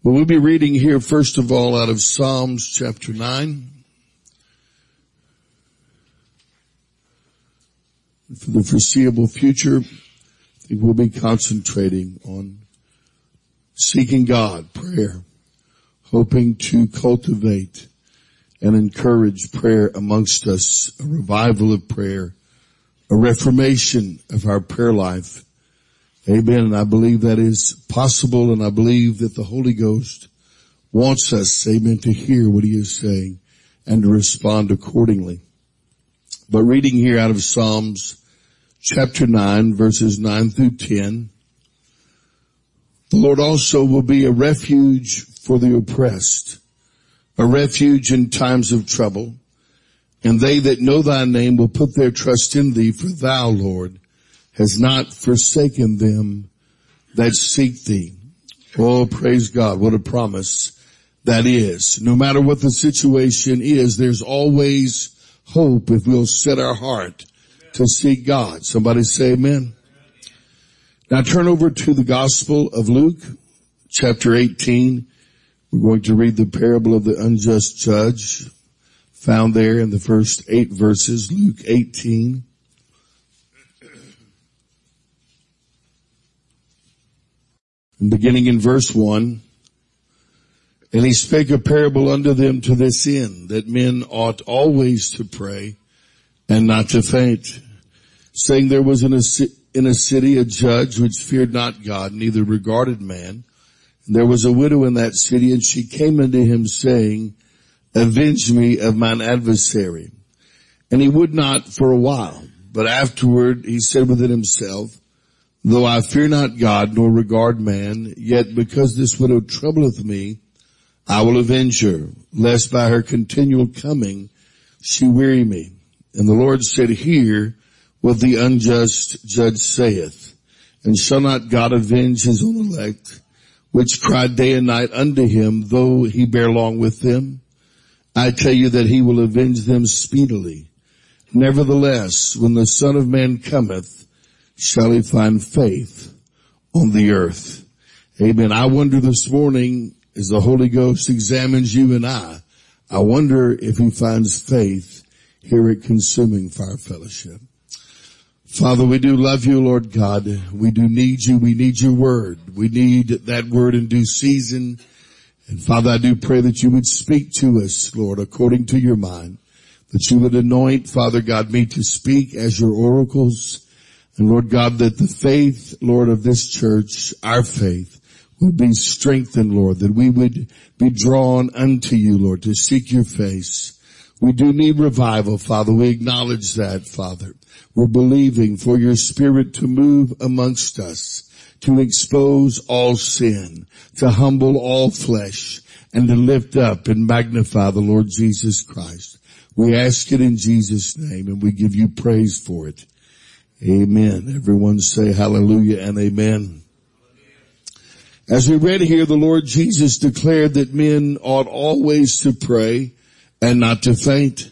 Well, we'll be reading here first of all out of Psalms chapter 9. For the foreseeable future, I think we'll be concentrating on seeking God, prayer, hoping to cultivate and encourage prayer amongst us, a revival of prayer, a reformation of our prayer life, Amen. And I believe that is possible and I believe that the Holy Ghost wants us, amen, to hear what he is saying and to respond accordingly. But reading here out of Psalms chapter 9 verses 9 through 10, the Lord also will be a refuge for the oppressed, a refuge in times of trouble. And they that know thy name will put their trust in thee, for thou, Lord, has not forsaken them that seek thee. Oh, praise God. What a promise that is. No matter what the situation is, there's always hope if we'll set our heart to seek God. Somebody say amen. Now turn over to the Gospel of Luke, chapter 18. We're going to read the parable of the unjust judge found there in the first eight verses, Luke 18. And beginning in verse one, and he spake a parable unto them to this end, that men ought always to pray and not to faint, saying there was in a, in a city a judge which feared not God, neither regarded man. And there was a widow in that city and she came unto him saying, avenge me of mine adversary. And he would not for a while, but afterward he said within himself, Though I fear not God nor regard man, yet because this widow troubleth me, I will avenge her, lest by her continual coming she weary me. And the Lord said, hear what the unjust judge saith. And shall not God avenge his own elect, which cry day and night unto him, though he bear long with them? I tell you that he will avenge them speedily. Nevertheless, when the son of man cometh, shall he find faith on the earth. Amen. I wonder this morning as the Holy Ghost examines you and I, I wonder if he finds faith here at Consuming Fire Fellowship. Father, we do love you, Lord God. We do need you. We need your word. We need that word in due season. And Father, I do pray that you would speak to us, Lord, according to your mind. That you would anoint, Father God, me to speak as your oracles and Lord God, that the faith, Lord, of this church, our faith, would be strengthened, Lord, that we would be drawn unto you, Lord, to seek your face. We do need revival, Father. We acknowledge that, Father. We're believing for your spirit to move amongst us, to expose all sin, to humble all flesh, and to lift up and magnify the Lord Jesus Christ. We ask it in Jesus' name and we give you praise for it. Amen. Everyone say hallelujah and amen. As we read here, the Lord Jesus declared that men ought always to pray and not to faint.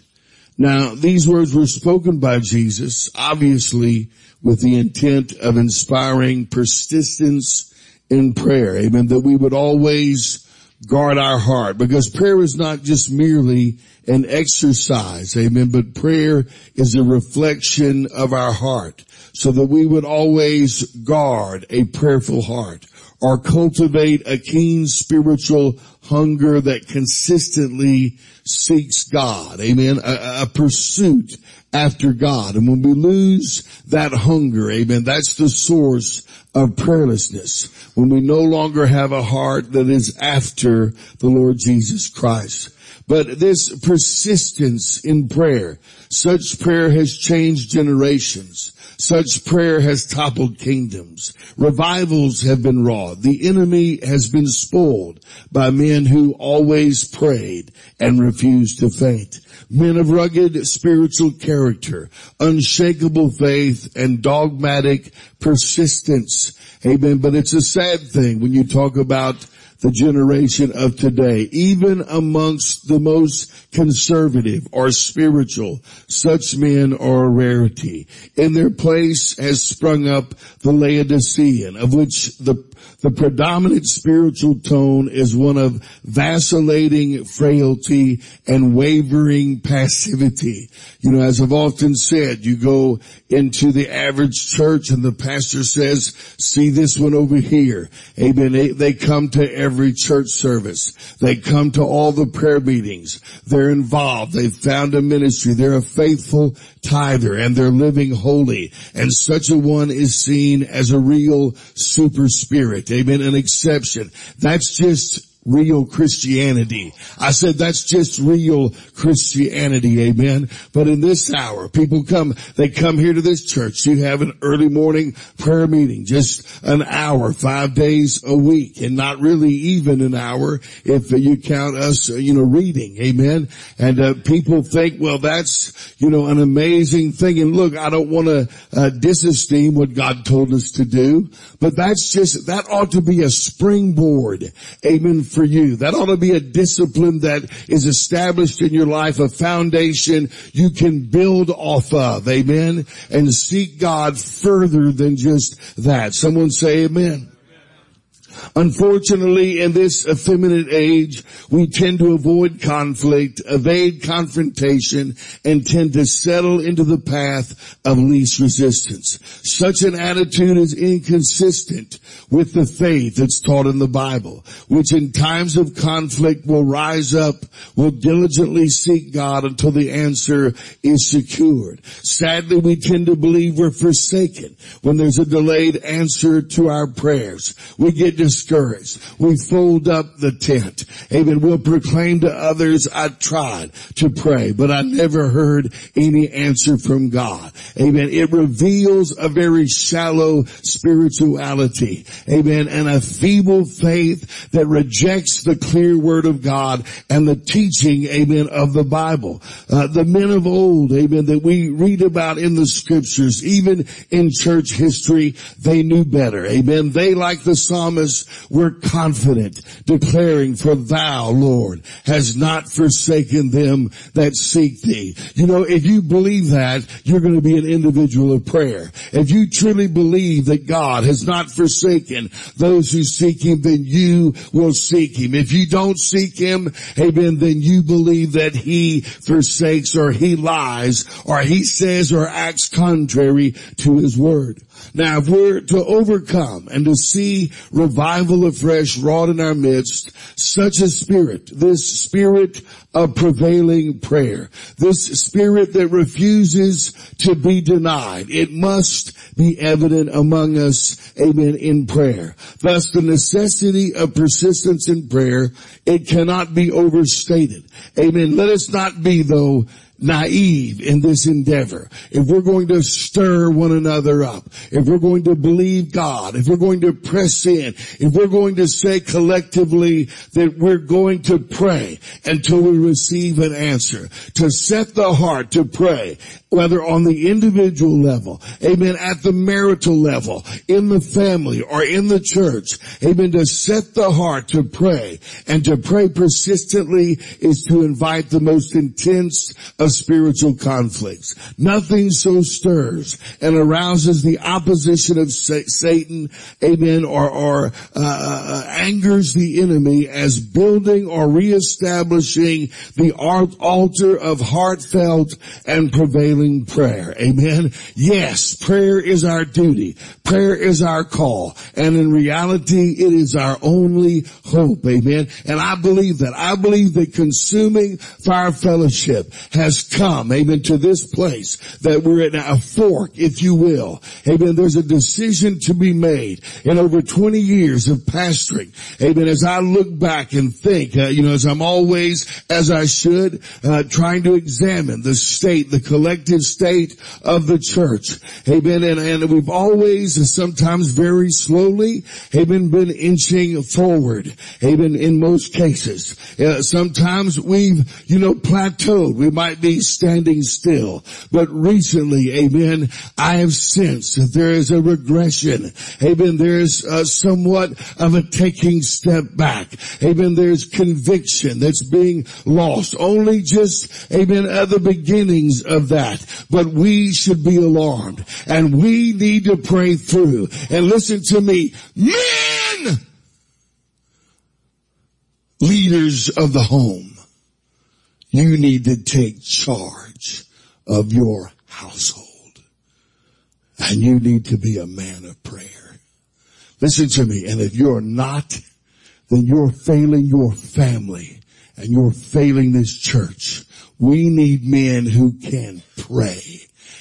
Now, these words were spoken by Jesus, obviously with the intent of inspiring persistence in prayer. Amen. That we would always guard our heart because prayer is not just merely an exercise. Amen. But prayer is a reflection of our heart so that we would always guard a prayerful heart or cultivate a keen spiritual hunger that consistently seeks God. Amen. A, a, pursuit after God. And when we lose that hunger, amen, that's the source of prayerlessness. When we no longer have a heart that is after the Lord Jesus Christ. But this persistence in prayer, such prayer has changed generations. Such prayer has toppled kingdoms. Revivals have been wrought. The enemy has been spoiled by men who always prayed and refused to faint. Men of rugged spiritual character, unshakable faith, and dogmatic persistence. Amen. But it's a sad thing when you talk about the generation of today, even amongst the most conservative or spiritual, such men are a rarity. In their place has sprung up the Laodicean, of which the the predominant spiritual tone is one of vacillating frailty and wavering passivity. You know, as I've often said, you go into the average church and the pastor says, see this one over here. Amen. They, they come to every church service. They come to all the prayer meetings. They're involved. They've found a ministry. They're a faithful tither and they're living holy. And such a one is seen as a real super spirit. Amen. An exception. That's just real Christianity. I said that's just real Christianity, amen. But in this hour, people come, they come here to this church. You have an early morning prayer meeting, just an hour, five days a week, and not really even an hour if you count us, you know, reading, amen. And uh, people think, well, that's, you know, an amazing thing. And look, I don't want to uh, disesteem what God told us to do, but that's just, that ought to be a springboard, amen, for you. That ought to be a discipline that is established in your life, a foundation you can build off of. Amen. And seek God further than just that. Someone say amen. Unfortunately, in this effeminate age, we tend to avoid conflict, evade confrontation, and tend to settle into the path of least resistance. Such an attitude is inconsistent with the faith that's taught in the Bible, which in times of conflict will rise up, will diligently seek God until the answer is secured. Sadly, we tend to believe we're forsaken when there's a delayed answer to our prayers. We get discouraged. We fold up the tent. Amen. We'll proclaim to others, I tried to pray, but I never heard any answer from God. Amen. It reveals a very shallow spirituality. Amen. And a feeble faith that rejects the clear word of God and the teaching, amen, of the Bible. Uh, the men of old, amen, that we read about in the scriptures, even in church history, they knew better. Amen. They, like the psalmist, we're confident declaring for thou, Lord, has not forsaken them that seek thee. You know, if you believe that, you're going to be an individual of prayer. If you truly believe that God has not forsaken those who seek him, then you will seek him. If you don't seek him, amen, then you believe that he forsakes or he lies or he says or acts contrary to his word. Now, if we're to overcome and to see revival afresh wrought in our midst, such a spirit, this spirit of prevailing prayer, this spirit that refuses to be denied, it must be evident among us, amen, in prayer. Thus the necessity of persistence in prayer, it cannot be overstated. Amen. Let us not be though naive in this endeavor, if we're going to stir one another up, if we're going to believe God, if we're going to press in, if we're going to say collectively that we're going to pray until we receive an answer, to set the heart to pray, whether on the individual level, amen, at the marital level, in the family or in the church, amen, to set the heart to pray and to pray persistently is to invite the most intense of spiritual conflicts. Nothing so stirs and arouses the opposition of Satan, amen, or, or uh, uh, angers the enemy as building or reestablishing the altar of heartfelt and prevailing prayer. Amen. Yes, prayer is our duty. Prayer is our call. And in reality, it is our only hope. Amen. And I believe that. I believe that consuming fire fellowship has has come, amen, to this place that we're at a fork, if you will. Amen. There's a decision to be made in over 20 years of pastoring. Amen. As I look back and think, uh, you know, as I'm always, as I should, uh, trying to examine the state, the collective state of the church. Amen. And, and we've always, sometimes very slowly, amen, been inching forward. Amen. In most cases. Uh, sometimes we've, you know, plateaued. We might be be standing still. But recently, amen, I have sensed that there is a regression. Amen. There's uh, somewhat of a taking step back. Amen. There's conviction that's being lost. Only just, amen, at the beginnings of that. But we should be alarmed and we need to pray through. And listen to me, men! Leaders of the home you need to take charge of your household. And you need to be a man of prayer. Listen to me. And if you're not, then you're failing your family and you're failing this church. We need men who can pray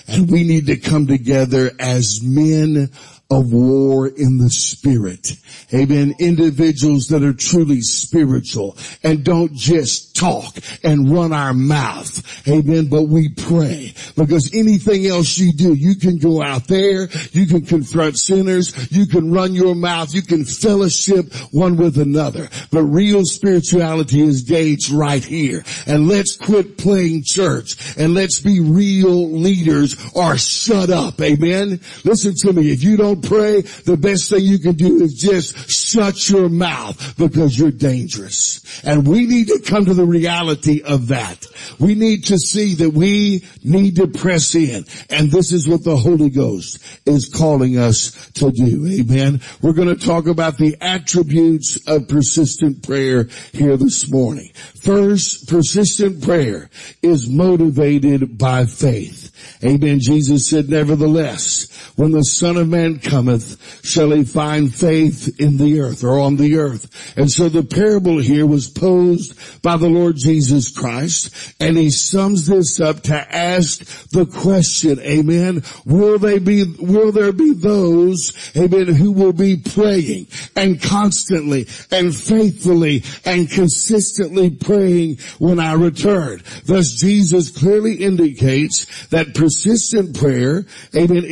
and we need to come together as men of war in the spirit. Amen. Individuals that are truly spiritual and don't just talk and run our mouth. Amen. But we pray because anything else you do, you can go out there, you can confront sinners, you can run your mouth, you can fellowship one with another. But real spirituality is gauged right here. And let's quit playing church and let's be real leaders or shut up. Amen. Listen to me. If you don't pray, the best thing you can do is just shut your mouth because you're dangerous. And we need to come to the reality of that. We need to see that we need to press in. And this is what the Holy Ghost is calling us to do. Amen. We're going to talk about the attributes of persistent prayer here this morning. First, persistent prayer is motivated by faith. Amen. Jesus said, nevertheless, when the son of man cometh, shall he find faith in the earth or on the earth. And so the parable here was posed by the Lord Jesus Christ and he sums this up to ask the question, amen, will they be, will there be those, amen, who will be praying and constantly and faithfully and consistently praying when I return? Thus Jesus clearly indicates that persistent prayer, amen,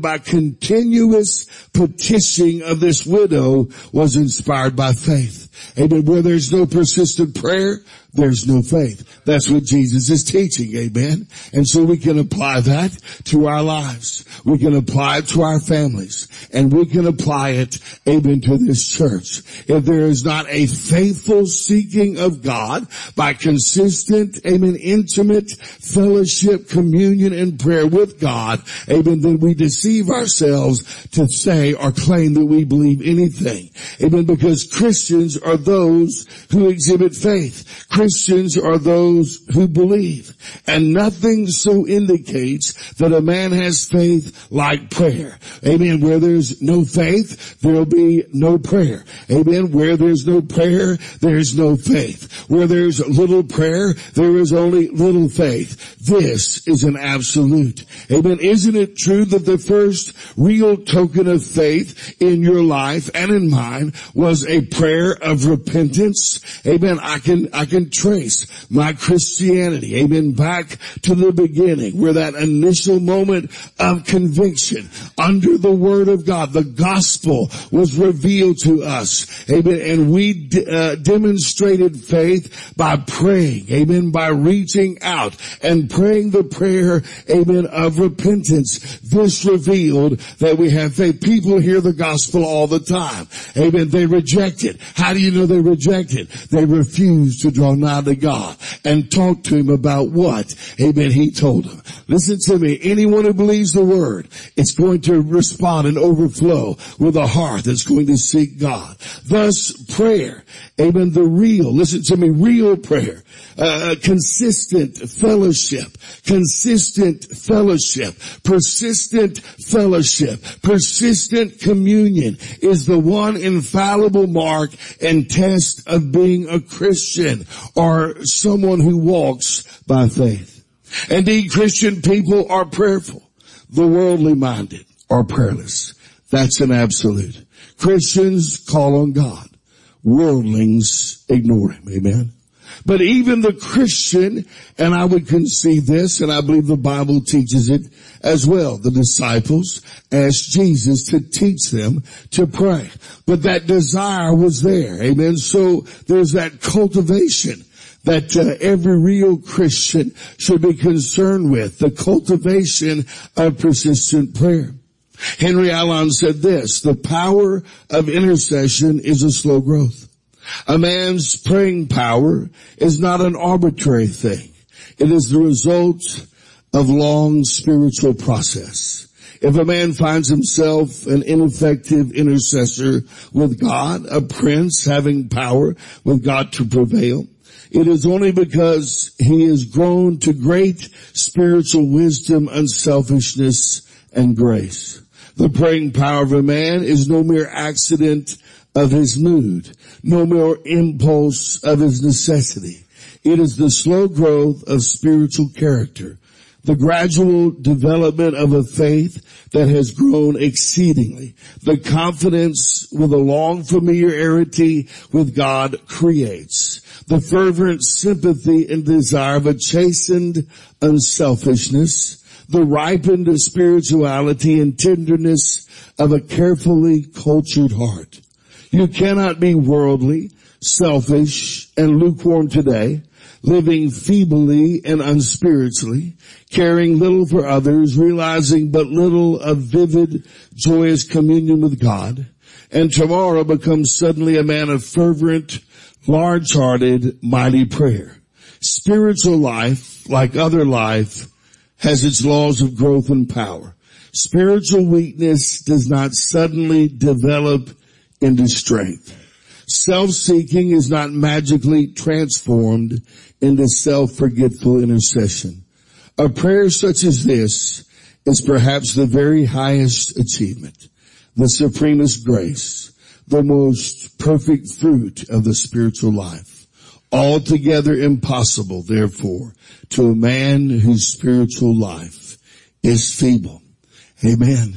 by continuous petitioning of this widow was inspired by faith. Amen. Where there's no persistent prayer, there's no faith. That's what Jesus is teaching. Amen. And so we can apply that to our lives. We can apply it to our families and we can apply it, amen, to this church. If there is not a faithful seeking of God by consistent, amen, intimate fellowship, communion and prayer with God, amen, then we deceive ourselves to say or claim that we believe anything. Amen. Because Christians are those who exhibit faith. Christians are those who believe. And nothing so indicates that a man has faith like prayer. Amen. Where there's no faith, there'll be no prayer. Amen. Where there's no prayer, there's no faith. Where there's little prayer, there is only little faith. This is an absolute. Amen. Isn't it true that the first real token of faith in your life and in mine was a prayer of repentance? Amen. I can, I can trace my Christianity, amen, back to the beginning where that initial moment of conviction under the word of God, the gospel was revealed to us, amen, and we uh, demonstrated faith by praying, amen, by reaching out and praying the prayer, amen, of repentance. This revealed that we have faith. People hear the gospel all the time, amen, they reject it. How do you know they rejected? They refused to draw nigh to God and talk to him about what? Amen. He told them. Listen to me. Anyone who believes the word, it's going to respond and overflow with a heart that's going to seek God. Thus prayer, amen, the real, listen to me, real prayer, uh, consistent fellowship, consistent fellowship, persistent fellowship, persistent communion is the one infallible mark and test of being a Christian or someone who walks by faith. Indeed, Christian people are prayerful. The worldly minded are prayerless. That's an absolute. Christians call on God. Worldlings ignore Him. Amen. But even the Christian, and I would concede this, and I believe the Bible teaches it as well. The disciples asked Jesus to teach them to pray. But that desire was there. Amen. So there's that cultivation that uh, every real Christian should be concerned with, the cultivation of persistent prayer. Henry Allen said this, the power of intercession is a slow growth. A man's praying power is not an arbitrary thing. It is the result of long spiritual process. If a man finds himself an ineffective intercessor with God, a prince having power with God to prevail, it is only because he has grown to great spiritual wisdom, unselfishness, and grace. The praying power of a man is no mere accident of his mood, no mere impulse of his necessity. It is the slow growth of spiritual character, the gradual development of a faith that has grown exceedingly, the confidence with a long familiarity with God creates, the fervent sympathy and desire of a chastened unselfishness, the ripened spirituality and tenderness of a carefully cultured heart. You cannot be worldly, selfish, and lukewarm today, living feebly and unspiritually, caring little for others, realizing but little of vivid, joyous communion with God, and tomorrow becomes suddenly a man of fervent, large-hearted, mighty prayer. Spiritual life, like other life, has its laws of growth and power. Spiritual weakness does not suddenly develop into strength. Self-seeking is not magically transformed into self-forgetful intercession. A prayer such as this is perhaps the very highest achievement, the supremest grace, the most perfect fruit of the spiritual life. Altogether impossible, therefore, to a man whose spiritual life is feeble. Amen.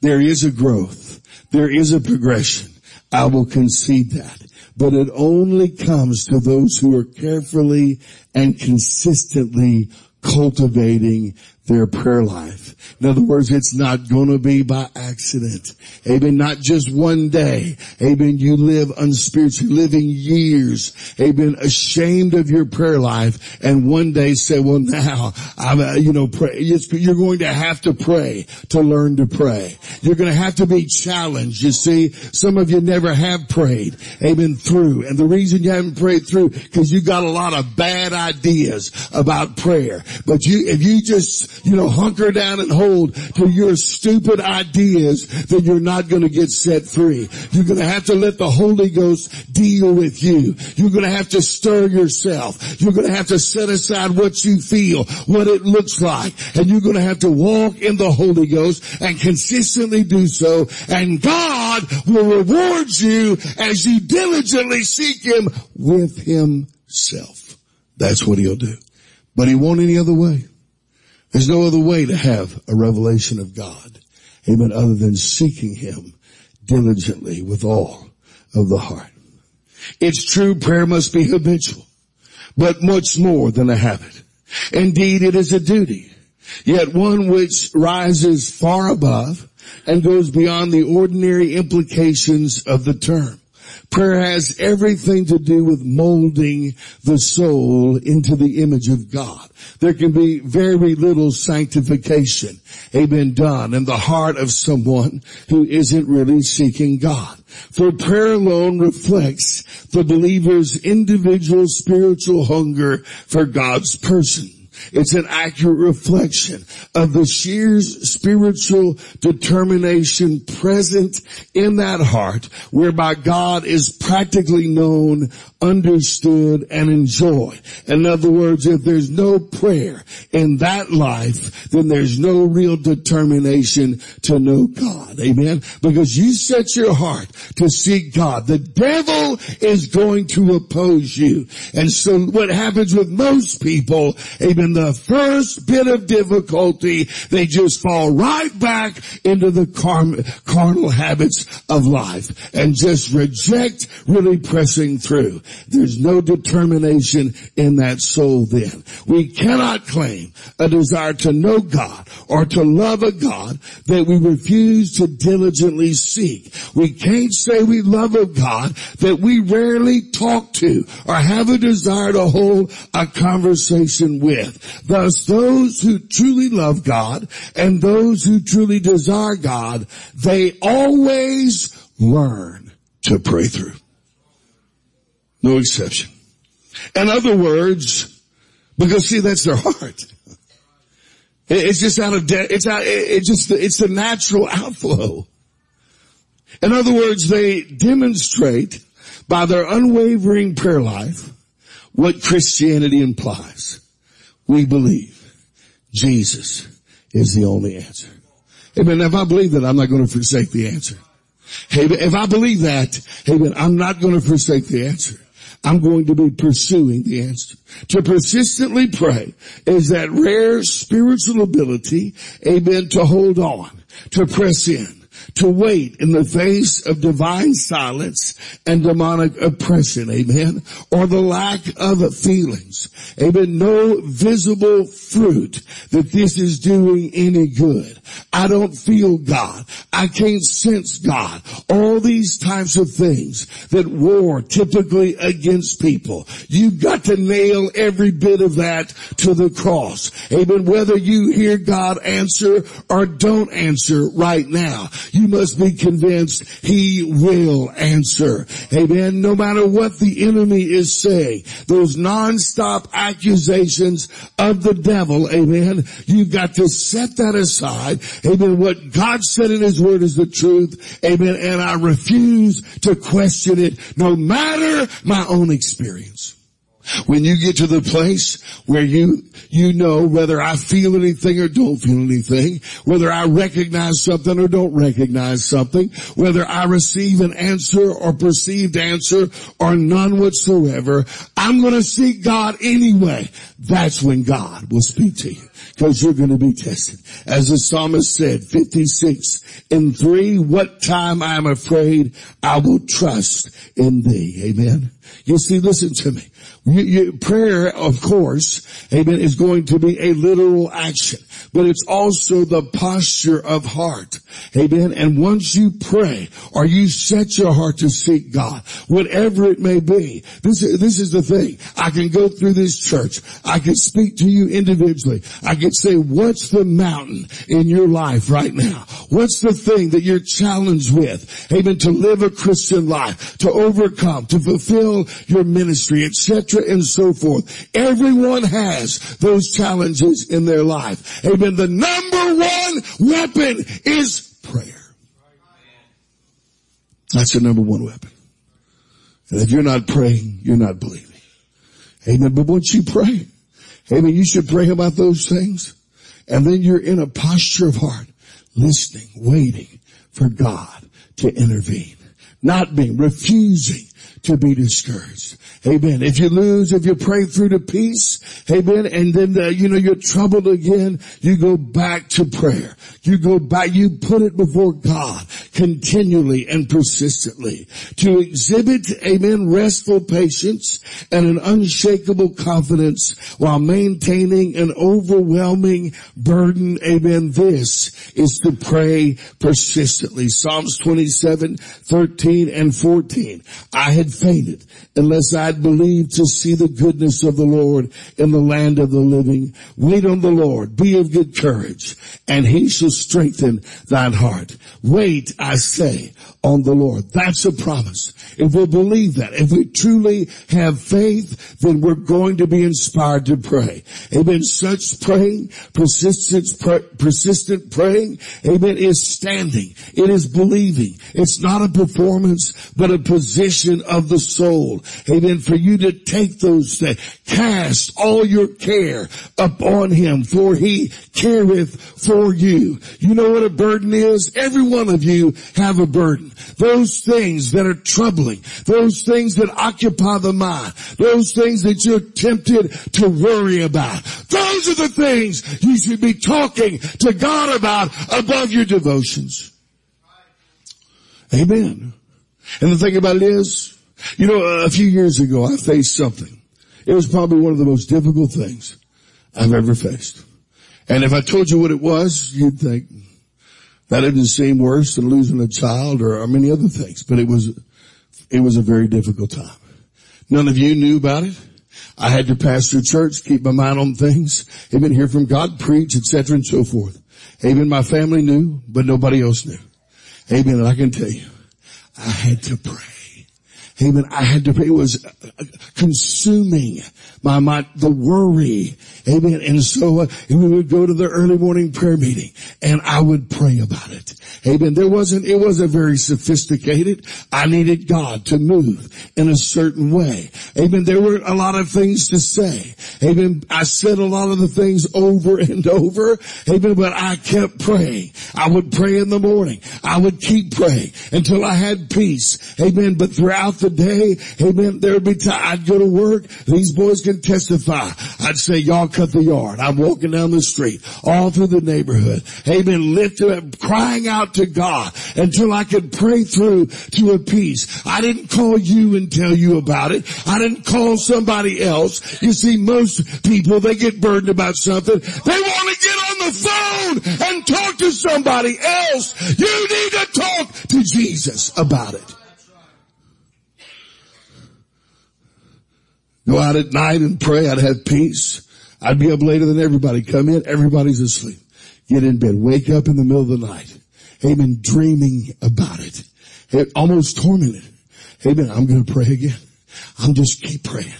There is a growth. There is a progression. I will concede that. But it only comes to those who are carefully and consistently cultivating their prayer life. In other words, it's not gonna be by accident. Amen. Not just one day. Amen. You live unspiritually, living years. Amen. Ashamed of your prayer life and one day say, well now, I'm, uh, you know, pray. You're going to have to pray to learn to pray. You're going to have to be challenged. You see, some of you never have prayed. Amen. Through. And the reason you haven't prayed through, because you got a lot of bad ideas about prayer. But you, if you just you know, hunker down and hold to your stupid ideas, then you're not going to get set free. You're going to have to let the Holy Ghost deal with you. You're going to have to stir yourself. You're going to have to set aside what you feel, what it looks like, and you're going to have to walk in the Holy Ghost and consistently do so, and God will reward you as you diligently seek Him with Himself. That's what He'll do. But He won't any other way. There's no other way to have a revelation of God. Amen. Other than seeking Him diligently with all of the heart. It's true prayer must be habitual, but much more than a habit. Indeed, it is a duty, yet one which rises far above and goes beyond the ordinary implications of the term. Prayer has everything to do with molding the soul into the image of God. There can be very little sanctification, amen, done in the heart of someone who isn't really seeking God. For prayer alone reflects the believer's individual spiritual hunger for God's person. It's an accurate reflection of the sheer spiritual determination present in that heart whereby God is practically known, understood, and enjoyed. In other words, if there's no prayer in that life, then there's no real determination to know God. Amen? Because you set your heart to seek God. The devil is going to oppose you. And so what happens with most people, amen, the first bit of difficulty, they just fall right back into the carnal habits of life and just reject really pressing through. There's no determination in that soul then. We cannot claim a desire to know God or to love a God that we refuse to diligently seek. We can't say we love a God that we rarely talk to or have a desire to hold a conversation with. Thus those who truly love God and those who truly desire God, they always learn to pray through. No exception. In other words, because see, that's their heart. It's just out of, debt. it's out, it's just, it's the natural outflow. In other words, they demonstrate by their unwavering prayer life what Christianity implies. We believe Jesus is the only answer. Amen. If I believe that, I'm not going to forsake the answer. Hey, if I believe that, hey, I'm not going to forsake the answer. I'm going to be pursuing the answer. To persistently pray is that rare spiritual ability, amen, to hold on, to press in, to wait in the face of divine silence and demonic oppression, amen, or the lack of feelings, amen, no visible fruit that this is doing any good. I don't feel God. I can't sense God. All these types of things that war typically against people. You've got to nail every bit of that to the cross. Amen. Whether you hear God answer or don't answer right now, you must be convinced He will answer. Amen. No matter what the enemy is saying, those non-stop accusations of the devil, amen, you've got to set that aside. Amen. What God said in His Word is the truth. Amen. And I refuse to question it no matter my own experience. When you get to the place where you, you know whether I feel anything or don't feel anything, whether I recognize something or don't recognize something, whether I receive an answer or perceived answer or none whatsoever, I'm gonna seek God anyway. That's when God will speak to you because you're going to be tested. As the psalmist said, 56 in 3, what time I am afraid, I will trust in thee. Amen. You see, listen to me. You, you, prayer, of course, amen, is going to be a literal action, but it's also the posture of heart. Amen. And once you pray or you set your heart to seek God, whatever it may be, this is, this is the thing. I can go through this church. I can speak to you individually. I can say, what's the mountain in your life right now? What's the thing that you're challenged with? Amen. To live a Christian life, to overcome, to fulfill your ministry, etc. and so forth. Everyone has those challenges in their life. Amen. The number one weapon is prayer. That's the number one weapon. And if you're not praying, you're not believing. Amen. But once you pray, amen, you should pray about those things. And then you're in a posture of heart, listening, waiting for God to intervene. Not being, refusing to be discouraged. Amen. If you lose, if you pray through to peace, amen, and then, uh, you know, you're troubled again, you go back to prayer. You go back, you put it before God continually and persistently to exhibit, amen, restful patience and an unshakable confidence while maintaining an overwhelming burden. Amen. This is to pray persistently. Psalms 27, 13 and 14. I had fainted unless I'd believed to see the goodness of the Lord in the land of the living. Wait on the Lord. Be of good courage and he shall strengthen thine heart. Wait, I say, on the Lord. That's a promise. If we believe that, if we truly have faith, then we're going to be inspired to pray. Amen. Such praying, persistent, persistent praying, amen, is standing. It is believing. It's not a performance, but a position of the soul. Amen. For you to take those things, cast all your care upon him for he careth for you. You know what a burden is? Every one of you have a burden. Those things that are troubling, those things that occupy the mind, those things that you're tempted to worry about. Those are the things you should be talking to God about above your devotions. Amen. And the thing about it is, you know, a few years ago I faced something. It was probably one of the most difficult things I've ever faced. And if I told you what it was, you'd think that didn't seem worse than losing a child or, or many other things. But it was, it was a very difficult time. None of you knew about it. I had to pastor church, keep my mind on things, even hear from God, preach, etc., and so forth. Amen. My family knew, but nobody else knew. Amen. And I can tell you, I had to pray. Amen. I had to. It was consuming my mind, the worry. Amen. And so uh, we would go to the early morning prayer meeting and I would pray about it. Amen. There wasn't, it wasn't very sophisticated. I needed God to move in a certain way. Amen. There were a lot of things to say. Amen. I said a lot of the things over and over. Amen. But I kept praying. I would pray in the morning. I would keep praying until I had peace. Amen. But throughout the day, amen, there would be time I'd go to work. These boys can testify. I'd say, y'all cut the yard. I'm walking down the street, all through the neighborhood. Amen. Lifted up, crying out to God until I could pray through to a peace. I didn't call you and tell you about it. I didn't call somebody else. You see, most people, they get burdened about something. They want to get on the phone and talk to somebody else. You need to talk to Jesus about it. Go out at night and pray. I'd have peace. I'd be up later than everybody. Come in. Everybody's asleep. Get in bed. Wake up in the middle of the night. Amen. Dreaming about it. It Almost tormented. Amen. I'm going to pray again. I'm just keep praying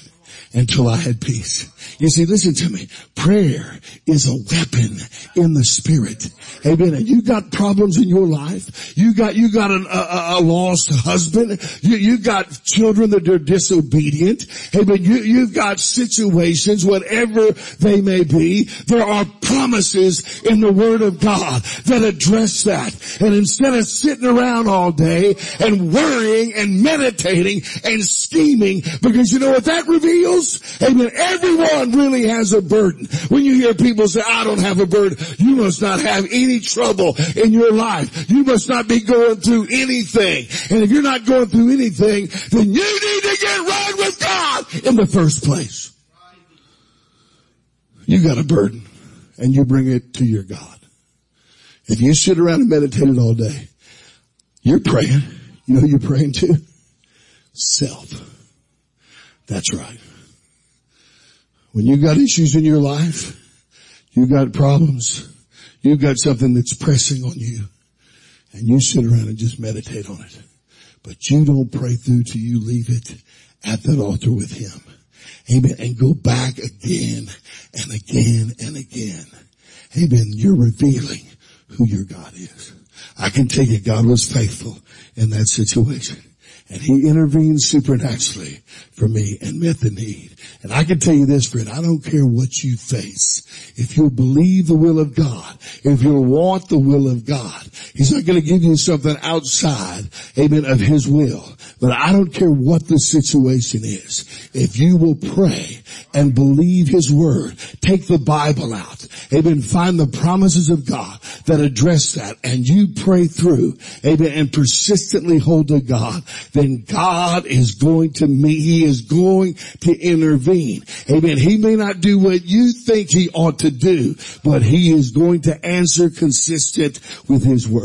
until I had peace. You see, listen to me. Prayer is a weapon in the spirit. Amen. And you got problems in your life. You got, you got an, a, a, lost husband. You, you got children that are disobedient. Amen. You, you've got situations, whatever they may be. There are promises in the word of God that address that. And instead of sitting around all day and worrying and meditating and scheming, because you know what that reveals? Amen. Everyone really has a burden. When you hear people say, I don't have a burden, you must not have any trouble in your life. You must not be going through anything. And if you're not going through anything, then you need to get right with God in the first place. You got a burden and you bring it to your God. If you sit around and meditate it all day, you're praying. You know who you're praying to? Self. That's right. When you got issues in your life, you got problems, you've got something that's pressing on you, and you sit around and just meditate on it. But you don't pray through till you leave it at that altar with Him. Amen. And go back again and again and again. Amen. You're revealing who your God is. I can tell you God was faithful in that situation. And he intervened supernaturally for me and met the need. And I can tell you this, friend, I don't care what you face. If you'll believe the will of God, if you'll want the will of God, He's not going to give you something outside, amen, of His will. But I don't care what the situation is. If you will pray and believe His word, take the Bible out, amen, find the promises of God that address that and you pray through, amen, and persistently hold to God, then God is going to meet, He is going to intervene. Amen. He may not do what you think He ought to do, but He is going to answer consistent with His word.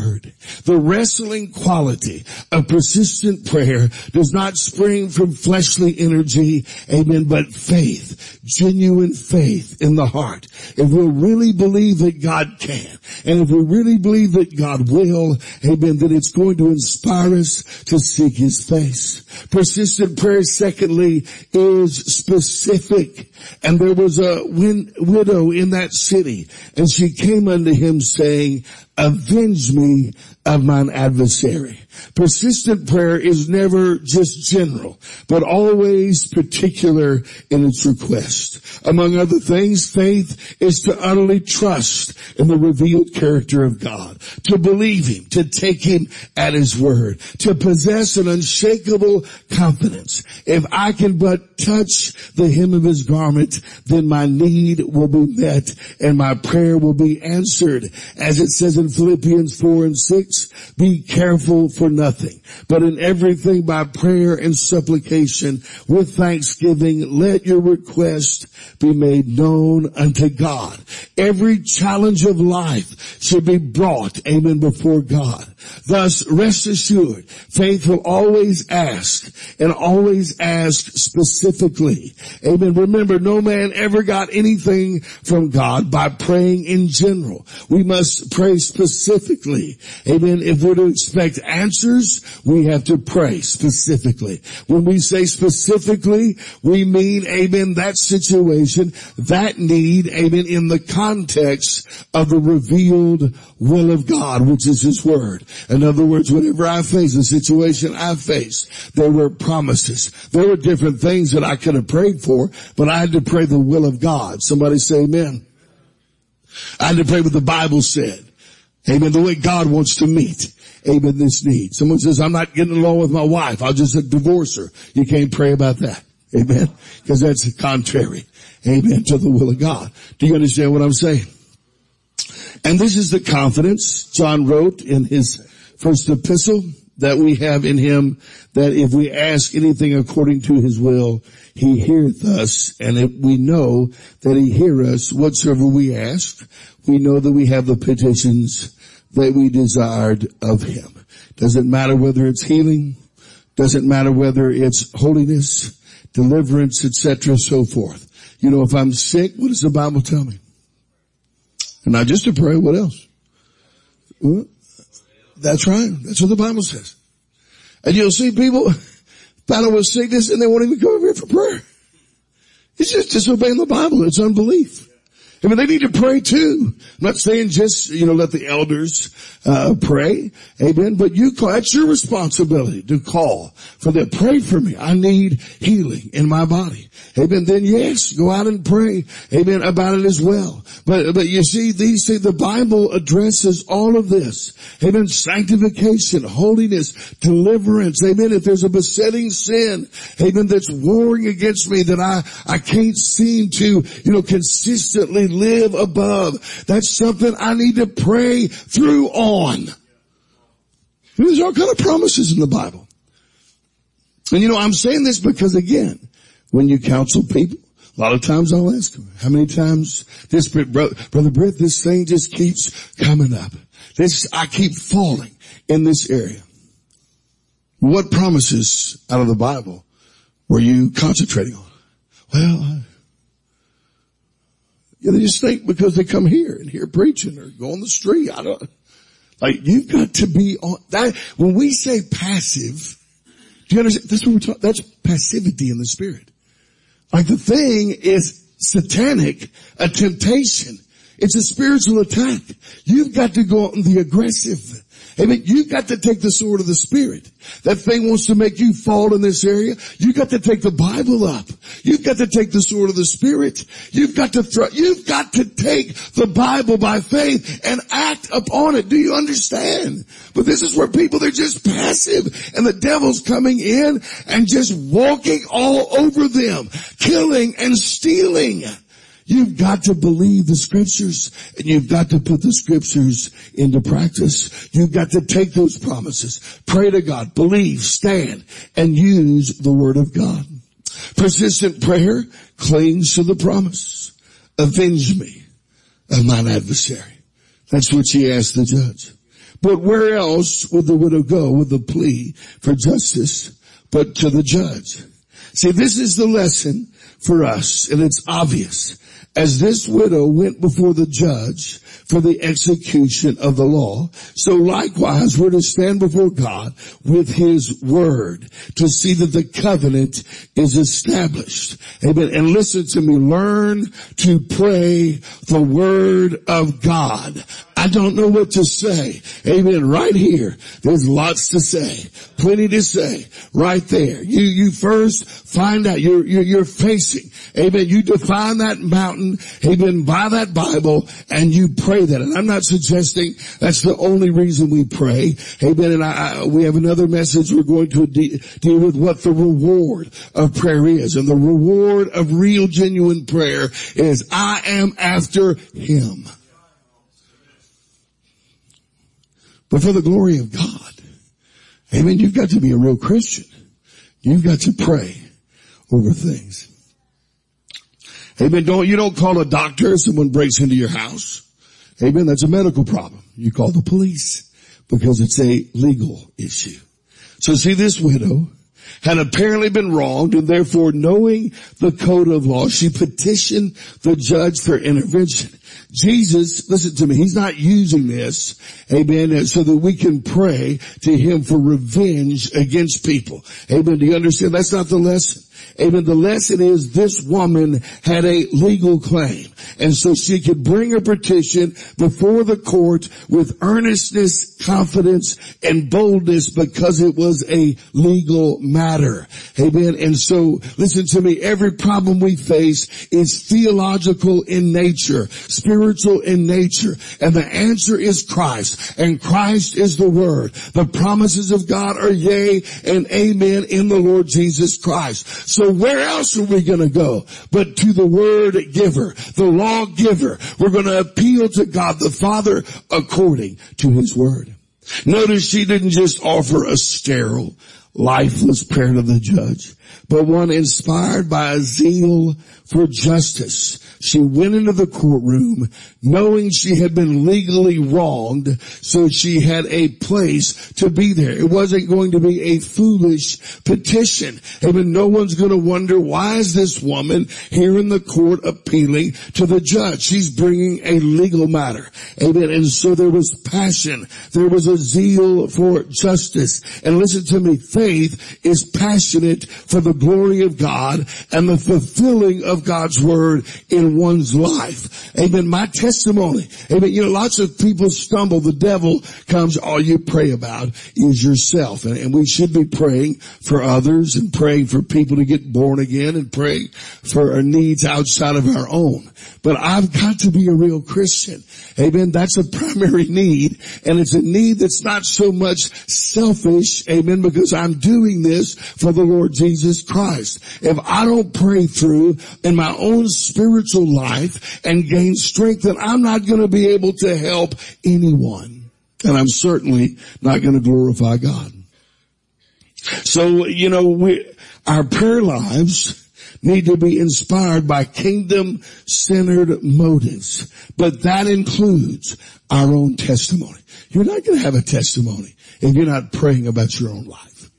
The wrestling quality of persistent prayer does not spring from fleshly energy, amen, but faith, genuine faith in the heart. If we'll really believe that God can, and if we really believe that God will, amen, then it's going to inspire us to seek His face. Persistent prayer, secondly, is specific. And there was a win- widow in that city, and she came unto him saying, avenge me of mine adversary. Persistent prayer is never just general, but always particular in its request. Among other things, faith is to utterly trust in the revealed character of God, to believe Him, to take Him at His word, to possess an unshakable confidence. If I can but touch the hem of His garment, then my need will be met and my prayer will be answered. As it says in Philippians 4 and 6, be careful for nothing, but in everything by prayer and supplication with thanksgiving, let your request be made known unto God. Every challenge of life should be brought, amen, before God. Thus, rest assured, faith will always ask and always ask specifically. Amen. Remember, no man ever got anything from God by praying in general. We must pray specifically. Amen. If we're to expect answers, we have to pray specifically. When we say specifically, we mean, amen, that situation, that need, amen, in the context of the revealed will of God, which is His Word. In other words, whenever I face a situation I face, there were promises. There were different things that I could have prayed for, but I had to pray the will of God. Somebody say amen. I had to pray what the Bible said. Amen. The way God wants to meet. Amen. This need. Someone says, I'm not getting along with my wife. I'll just divorce her. You can't pray about that. Amen. Because that's contrary. Amen. To the will of God. Do you understand what I'm saying? And this is the confidence John wrote in his first epistle that we have in him that if we ask anything according to his will, he heareth us. And if we know that he hear us whatsoever we ask, we know that we have the petitions that we desired of him. Doesn't matter whether it's healing, doesn't matter whether it's holiness, deliverance, etc., so forth. You know, if I'm sick, what does the Bible tell me? And not just to pray, what else? Well, that's right. That's what the Bible says. And you'll see people battle with sickness and they won't even come over here for prayer. It's just disobeying the Bible. It's unbelief. I mean, they need to pray too. I'm not saying just, you know, let the elders, uh, pray. Amen. But you call, that's your responsibility to call for them. Pray for me. I need healing in my body. Amen. Then yes, go out and pray. Amen. About it as well. But, but you see, these things, the Bible addresses all of this. Amen. Sanctification, holiness, deliverance. Amen. If there's a besetting sin, amen, that's warring against me that I, I can't seem to, you know, consistently live above. That's something I need to pray through on. There's all kind of promises in the Bible. And you know, I'm saying this because again, when you counsel people, a lot of times I'll ask them, how many times this, brother, brother Britt, this thing just keeps coming up. This, I keep falling in this area. What promises out of the Bible were you concentrating on? Well, yeah, they just think because they come here and hear preaching or go on the street. I don't, like you've got to be on that. When we say passive, do you understand? That's what we're talking, that's passivity in the spirit. Like the thing is satanic, a temptation. It's a spiritual attack. You've got to go on the aggressive. Amen. You've got to take the sword of the Spirit. That thing wants to make you fall in this area. You've got to take the Bible up. You've got to take the sword of the Spirit. You've got to throw, you've got to take the Bible by faith and act upon it. Do you understand? But this is where people, they're just passive and the devil's coming in and just walking all over them, killing and stealing. You've got to believe the scriptures and you've got to put the scriptures into practice. You've got to take those promises, pray to God, believe, stand, and use the word of God. Persistent prayer clings to the promise. Avenge me of mine adversary. That's what she asked the judge. But where else would the widow go with a plea for justice but to the judge? See, this is the lesson for us and it's obvious as this widow went before the judge for the execution of the law, so likewise we're to stand before God with His word to see that the covenant is established. Amen. And listen to me, learn to pray the word of God. I don't know what to say. Amen. Right here, there's lots to say. Plenty to say. Right there. You, you first find out you're, you're, you're facing. Amen. You define that mountain. Amen. By that Bible and you pray that. And I'm not suggesting that's the only reason we pray. Amen. And I, I we have another message we're going to de- deal with what the reward of prayer is. And the reward of real genuine prayer is I am after Him. But for the glory of God, amen, you've got to be a real Christian. You've got to pray over things. Amen. Don't, you don't call a doctor if someone breaks into your house. Amen. That's a medical problem. You call the police because it's a legal issue. So see this widow had apparently been wronged and therefore knowing the code of law, she petitioned the judge for intervention. Jesus, listen to me, he's not using this, amen, so that we can pray to him for revenge against people. Amen. Do you understand? That's not the lesson. Amen. The lesson is this woman had a legal claim. And so she could bring a petition before the court with earnestness, confidence, and boldness because it was a legal matter. Amen. And so listen to me. Every problem we face is theological in nature, spiritual in nature. And the answer is Christ. And Christ is the word. The promises of God are yea and amen in the Lord Jesus Christ. So where else are we going to go but to the word giver, the law giver? We're going to appeal to God the Father according to his word. Notice she didn't just offer a sterile, lifeless prayer to the judge, but one inspired by a zeal for justice. She went into the courtroom knowing she had been legally wronged, so she had a place to be there. It wasn't going to be a foolish petition. Amen. No one's going to wonder why is this woman here in the court appealing to the judge? She's bringing a legal matter. Amen. And so there was passion. There was a zeal for justice. And listen to me, faith is passionate for the glory of God and the fulfilling of God's word in one's life. Amen. My testimony. Amen. You know, lots of people stumble. The devil comes, all you pray about is yourself. And, and we should be praying for others and praying for people to get born again and praying for our needs outside of our own. But I've got to be a real Christian. Amen. That's a primary need. And it's a need that's not so much selfish. Amen. Because I'm doing this for the Lord Jesus Christ. If I don't pray through in my own spiritual life and gain strength, then I'm not going to be able to help anyone. And I'm certainly not going to glorify God. So, you know, we, our prayer lives, need to be inspired by kingdom centered motives. But that includes our own testimony. You're not going to have a testimony if you're not praying about your own life.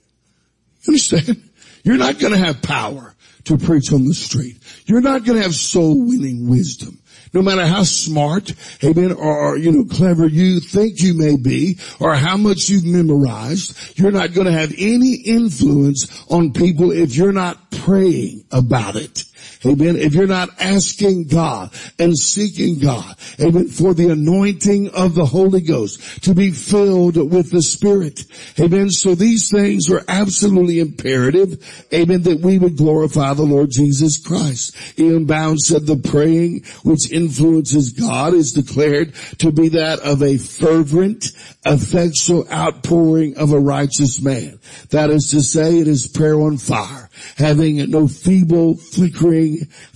You understand? You're not going to have power to preach on the street. You're not going to have soul winning wisdom. No matter how smart, amen, or, you know, clever you think you may be, or how much you've memorized, you're not going to have any influence on people if you're not praying about it. Amen. If you're not asking God and seeking God, amen, for the anointing of the Holy Ghost to be filled with the Spirit. Amen. So these things are absolutely imperative. Amen. That we would glorify the Lord Jesus Christ. E.M. Bounds said the praying which influences God is declared to be that of a fervent, effectual outpouring of a righteous man. That is to say it is prayer on fire, having no feeble, flickering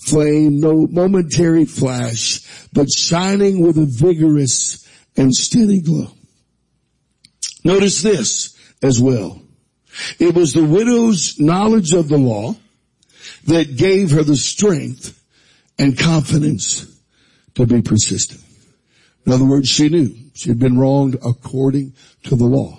flame, no momentary flash, but shining with a vigorous and steady glow. Notice this as well. It was the widow's knowledge of the law that gave her the strength and confidence to be persistent. In other words, she knew she had been wronged according to the law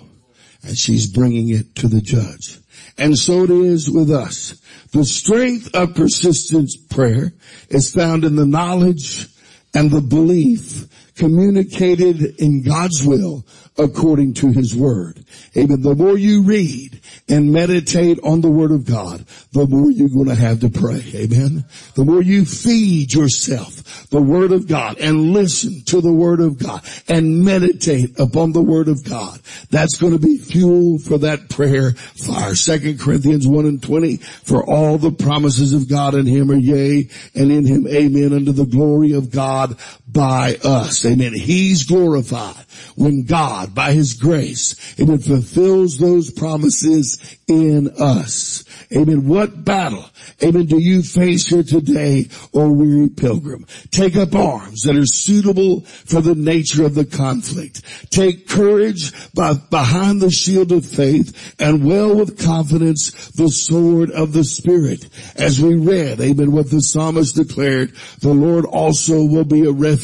and she's bringing it to the judge. And so it is with us. The strength of persistent prayer is found in the knowledge and the belief communicated in God's will according to his word. Amen. The more you read and meditate on the word of God, the more you're going to have to pray. Amen. The more you feed yourself the word of God and listen to the word of God and meditate upon the word of God, that's going to be fuel for that prayer fire. Second Corinthians 1 and 20, for all the promises of God in him are yea and in him amen unto the glory of God by us. Amen. He's glorified when God, by His grace, amen, fulfills those promises in us. Amen. What battle, amen, do you face here today, O weary pilgrim? Take up arms that are suitable for the nature of the conflict. Take courage by, behind the shield of faith and well with confidence the sword of the Spirit. As we read, amen, what the psalmist declared, the Lord also will be a refuge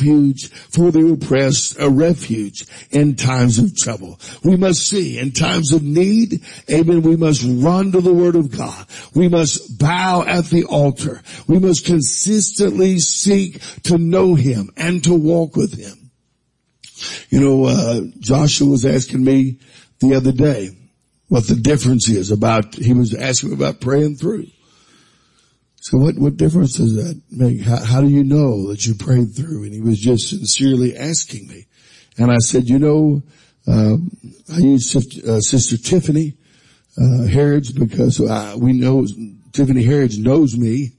for the oppressed, a refuge in times of trouble. We must see in times of need, amen, we must run to the word of God. We must bow at the altar. We must consistently seek to know him and to walk with him. You know, uh, Joshua was asking me the other day what the difference is about, he was asking about praying through. So what, what difference does that make? How, how do you know that you prayed through? And he was just sincerely asking me. And I said, you know, um, I use Sister, uh, Sister Tiffany uh, Harrods because uh, we know Tiffany Harrods knows me,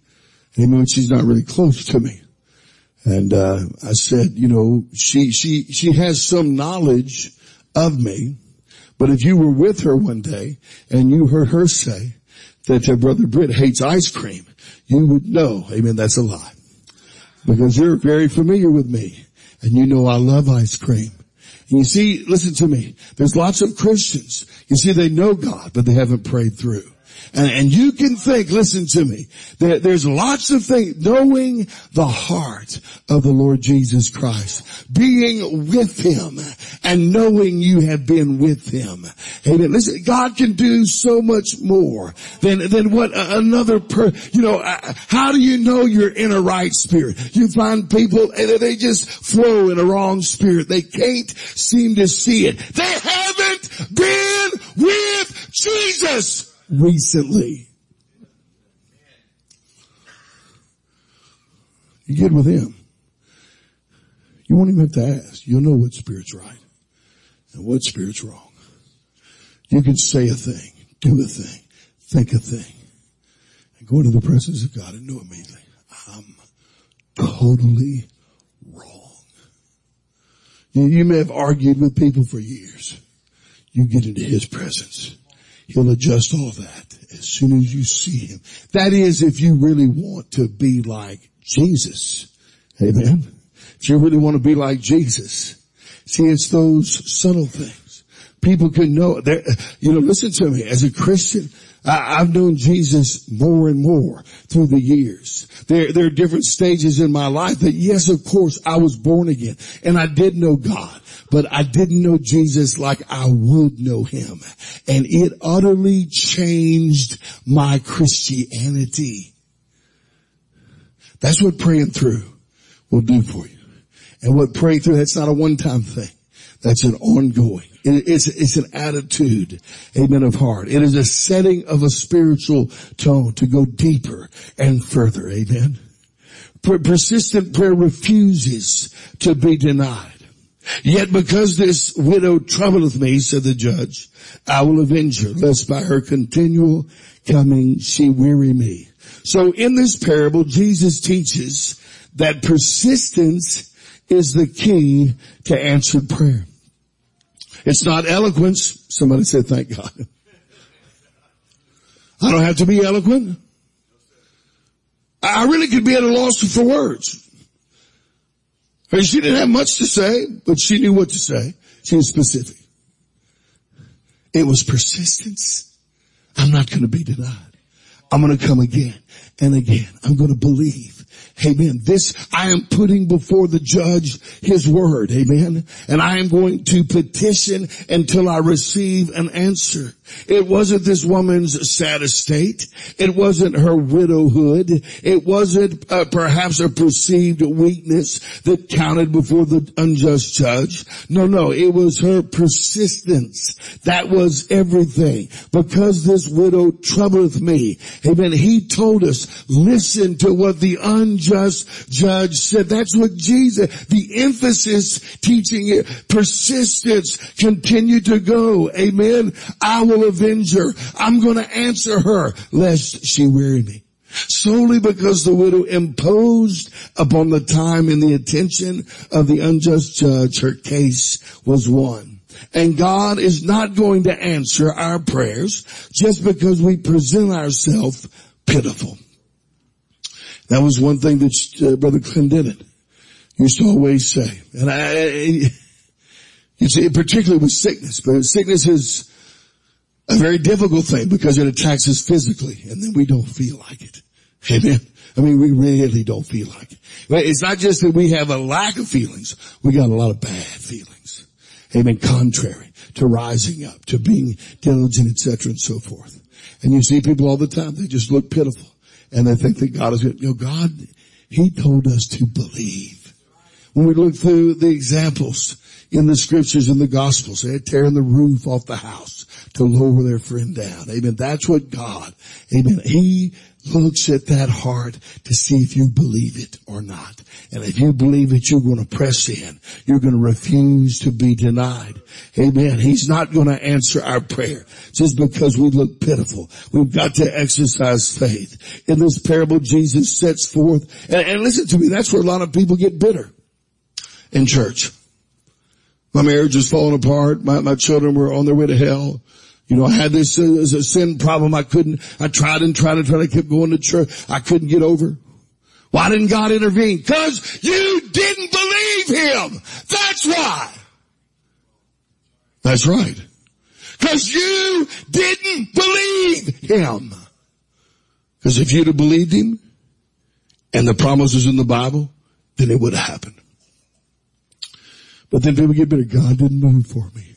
even when she's not really close to me. And uh, I said, you know, she she she has some knowledge of me, but if you were with her one day and you heard her say that her brother Britt hates ice cream, you would know, amen, that's a lie. Because you're very familiar with me and you know I love ice cream. And you see, listen to me, there's lots of Christians, you see they know God, but they haven't prayed through. And, and you can think, listen to me, there, there's lots of things, knowing the heart of the Lord Jesus Christ, being with Him and knowing you have been with Him. Amen. Listen, God can do so much more than, than what another per, you know, how do you know you're in a right spirit? You find people and they just flow in a wrong spirit. They can't seem to see it. They haven't been with Jesus recently. You get with him. You won't even have to ask. You'll know what spirit's right and what spirit's wrong. You can say a thing, do a thing, think a thing, and go into the presence of God and know immediately, I'm totally wrong. You, you may have argued with people for years. You get into his presence He'll adjust all that as soon as you see him. That is if you really want to be like Jesus. Amen. If you really want to be like Jesus. See, it's those subtle things. People can know, you know, listen to me, as a Christian, I, have known Jesus more and more through the years. There, there are different stages in my life that yes, of course, I was born again and I did know God but I didn't know Jesus like I would know him. And it utterly changed my Christianity. That's what praying through will do for you. And what praying through, that's not a one-time thing. That's an ongoing. It's, it's an attitude, amen, of heart. It is a setting of a spiritual tone to go deeper and further, amen. persistent prayer refuses to be denied. Yet because this widow troubleth me, said the judge, I will avenge her, lest by her continual coming she weary me. So in this parable, Jesus teaches that persistence is the key to answered prayer. It's not eloquence. Somebody said, thank God. I don't have to be eloquent. I really could be at a loss for words. And she didn't have much to say, but she knew what to say. She was specific. It was persistence. I'm not going to be denied. I'm going to come again. and again. I'm going to believe. Amen. This I am putting before the judge his word. Amen. And I am going to petition until I receive an answer. It wasn't this woman's sad estate. It wasn't her widowhood. It wasn't uh, perhaps a perceived weakness that counted before the unjust judge. No, no, it was her persistence. That was everything. Because this widow troubleth me. Amen. He told us, listen to what the unjust judge said. That's what Jesus, the emphasis teaching it, persistence, continue to go. Amen. I will avenge her. I'm going to answer her lest she weary me. Solely because the widow imposed upon the time and the attention of the unjust judge, her case was won. And God is not going to answer our prayers just because we present ourselves pitiful. That was one thing that uh, Brother Clendenin used to always say. And I, you see, particularly with sickness, but sickness is a very difficult thing because it attacks us physically and then we don't feel like it. Amen. I mean, we really don't feel like it. It's not just that we have a lack of feelings. We got a lot of bad feelings. Amen. Contrary to rising up, to being diligent, etc., and so forth. And you see people all the time. They just look pitiful, and they think that God is. You know, God, He told us to believe. When we look through the examples in the scriptures and the gospels, they're tearing the roof off the house to lower their friend down. Amen. That's what God, amen. He looks at that heart to see if you believe it or not. And if you believe it, you're going to press in. You're going to refuse to be denied. Amen. He's not going to answer our prayer just because we look pitiful. We've got to exercise faith. In this parable, Jesus sets forth, and, and listen to me, that's where a lot of people get bitter in church. My marriage was falling apart. My, my children were on their way to hell. You know, I had this uh, sin problem. I couldn't, I tried and tried and tried. I kept going to church. I couldn't get over. Why didn't God intervene? Cause you didn't believe Him. That's why. That's right. Cause you didn't believe Him. Cause if you'd have believed Him and the promises in the Bible, then it would have happened. But then people get bitter. God didn't move for me.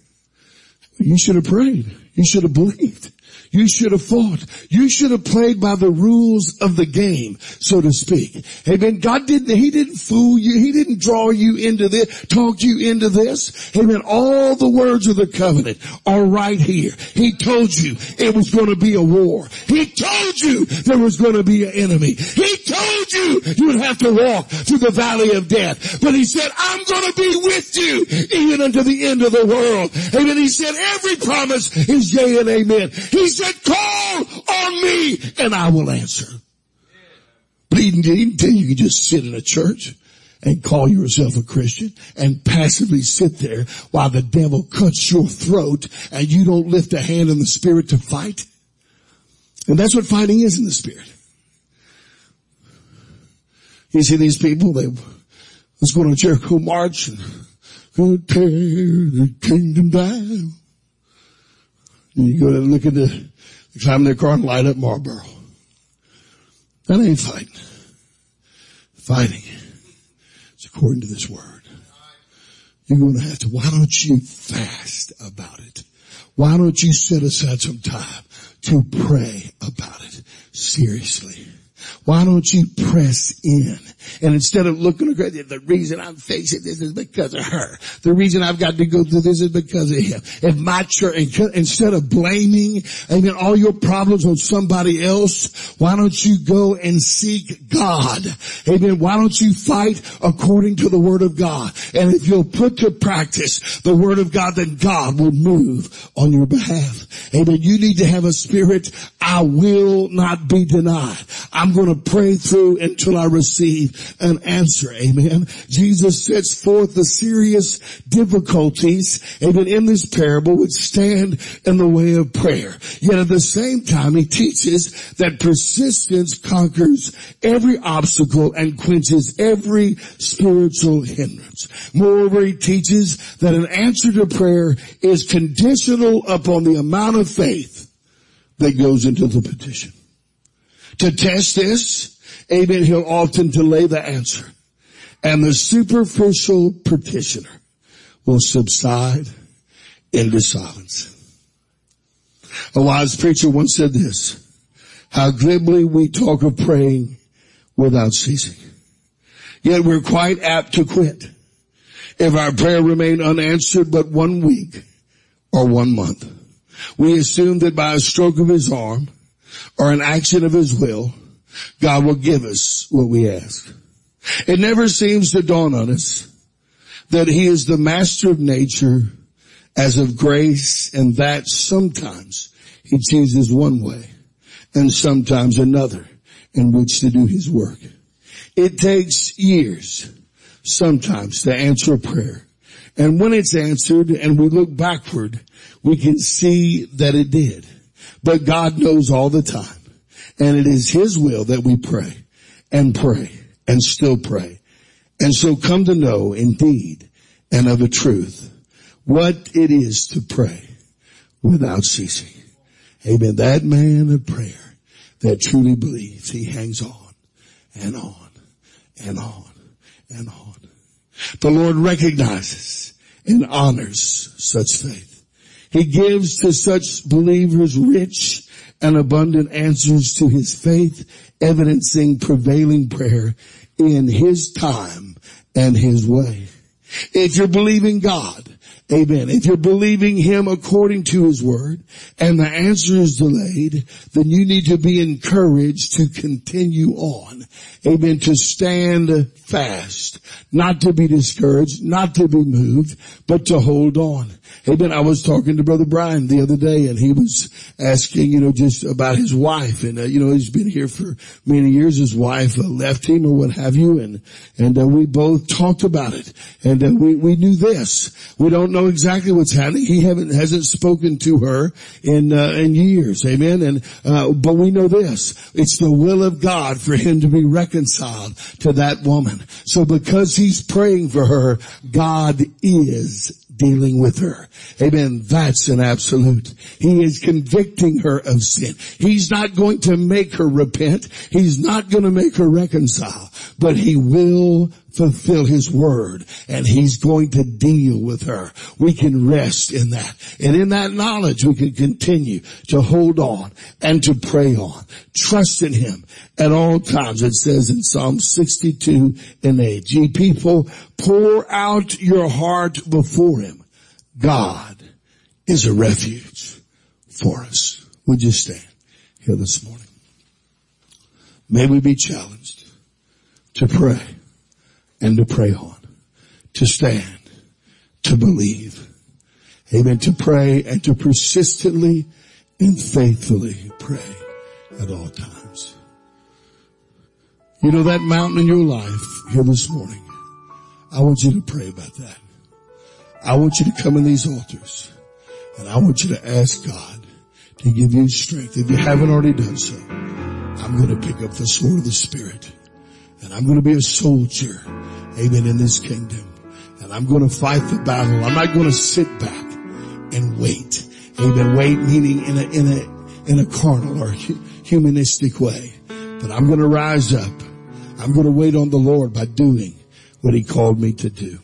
You should have prayed. You should have believed. You should have fought. You should have played by the rules of the game, so to speak. Amen. God didn't, He didn't fool you. He didn't draw you into this, talk you into this. Amen. All the words of the covenant are right here. He told you it was going to be a war. He told you there was going to be an enemy. He told you you would have to walk through the valley of death. But He said, I'm going to be with you even unto the end of the world. Amen. He said every promise is yea and amen. He said, said, call on me and I will answer. But he didn't tell you you just sit in a church and call yourself a Christian and passively sit there while the devil cuts your throat and you don't lift a hand in the spirit to fight. And that's what fighting is in the spirit. You see these people, they, let's go on a Jericho march and tear the kingdom down. And you go and look at the climb in their car and light up Marlboro. That ain't fighting. Fighting is according to this word. You're going to have to, why don't you fast about it? Why don't you set aside some time to pray about it seriously? Why don't you press in? And instead of looking at the reason I'm facing this is because of her. The reason I've got to go through this is because of him. If my church, instead of blaming, amen, all your problems on somebody else, why don't you go and seek God? Amen. Why don't you fight according to the word of God? And if you'll put to practice the word of God, then God will move on your behalf. Amen. You need to have a spirit, I will not be denied. I'm going to pray through until I receive an answer. Amen. Jesus sets forth the serious difficulties, amen, in this parable which stand in the way of prayer. Yet at the same time, he teaches that persistence conquers every obstacle and quenches every spiritual hindrance. Moreover, he teaches that an answer to prayer is conditional upon the amount of faith that goes into the petition. To test this, amen, he'll often delay the answer. And the superficial petitioner will subside into silence. A wise preacher once said this, how glibly we talk of praying without ceasing. Yet we're quite apt to quit if our prayer remained unanswered but one week or one month. We assume that by a stroke of his arm or an action of his will, God will give us what we ask. It never seems to dawn on us that he is the master of nature as of grace and that sometimes he chooses one way and sometimes another in which to do his work. It takes years sometimes to answer a prayer. And when it's answered and we look backward, we can see that it did. But God knows all the time. And it is His will that we pray and pray and still pray. And so come to know indeed and of a truth what it is to pray without ceasing. Amen. That man of prayer that truly believes he hangs on and on and on and on. The Lord recognizes and honors such faith. He gives to such believers rich and abundant answers to his faith, evidencing prevailing prayer in his time and his way. If you're believing God, Amen. If you're believing Him according to His Word and the answer is delayed, then you need to be encouraged to continue on. Amen. To stand fast. Not to be discouraged, not to be moved, but to hold on. Amen. I was talking to Brother Brian the other day and he was asking, you know, just about his wife and, uh, you know, he's been here for many years. His wife uh, left him or what have you and, and uh, we both talked about it and uh, we, we knew this. We don't know exactly what's happening. He haven't, hasn't spoken to her in, uh, in years. Amen. And, uh, but we know this. It's the will of God for him to be reconciled to that woman. So because he's praying for her, God is dealing with her. Amen. That's an absolute. He is convicting her of sin. He's not going to make her repent. He's not going to make her reconcile, but he will fulfill his word and he's going to deal with her. We can rest in that. And in that knowledge we can continue to hold on and to pray on. Trust in him at all times. It says in Psalm 62 and 8, ye people pour out your heart before him. God is a refuge for us. Would you stand here this morning? May we be challenged to pray and to pray on, to stand, to believe. Amen. To pray and to persistently and faithfully pray at all times. You know that mountain in your life here this morning. I want you to pray about that. I want you to come in these altars and I want you to ask God to give you strength. If you haven't already done so, I'm going to pick up the sword of the Spirit and I'm going to be a soldier, amen, in this kingdom. And I'm going to fight the battle. I'm not going to sit back and wait. Amen. Wait meaning in a, in a, in a carnal or humanistic way. But I'm going to rise up. I'm going to wait on the Lord by doing what he called me to do.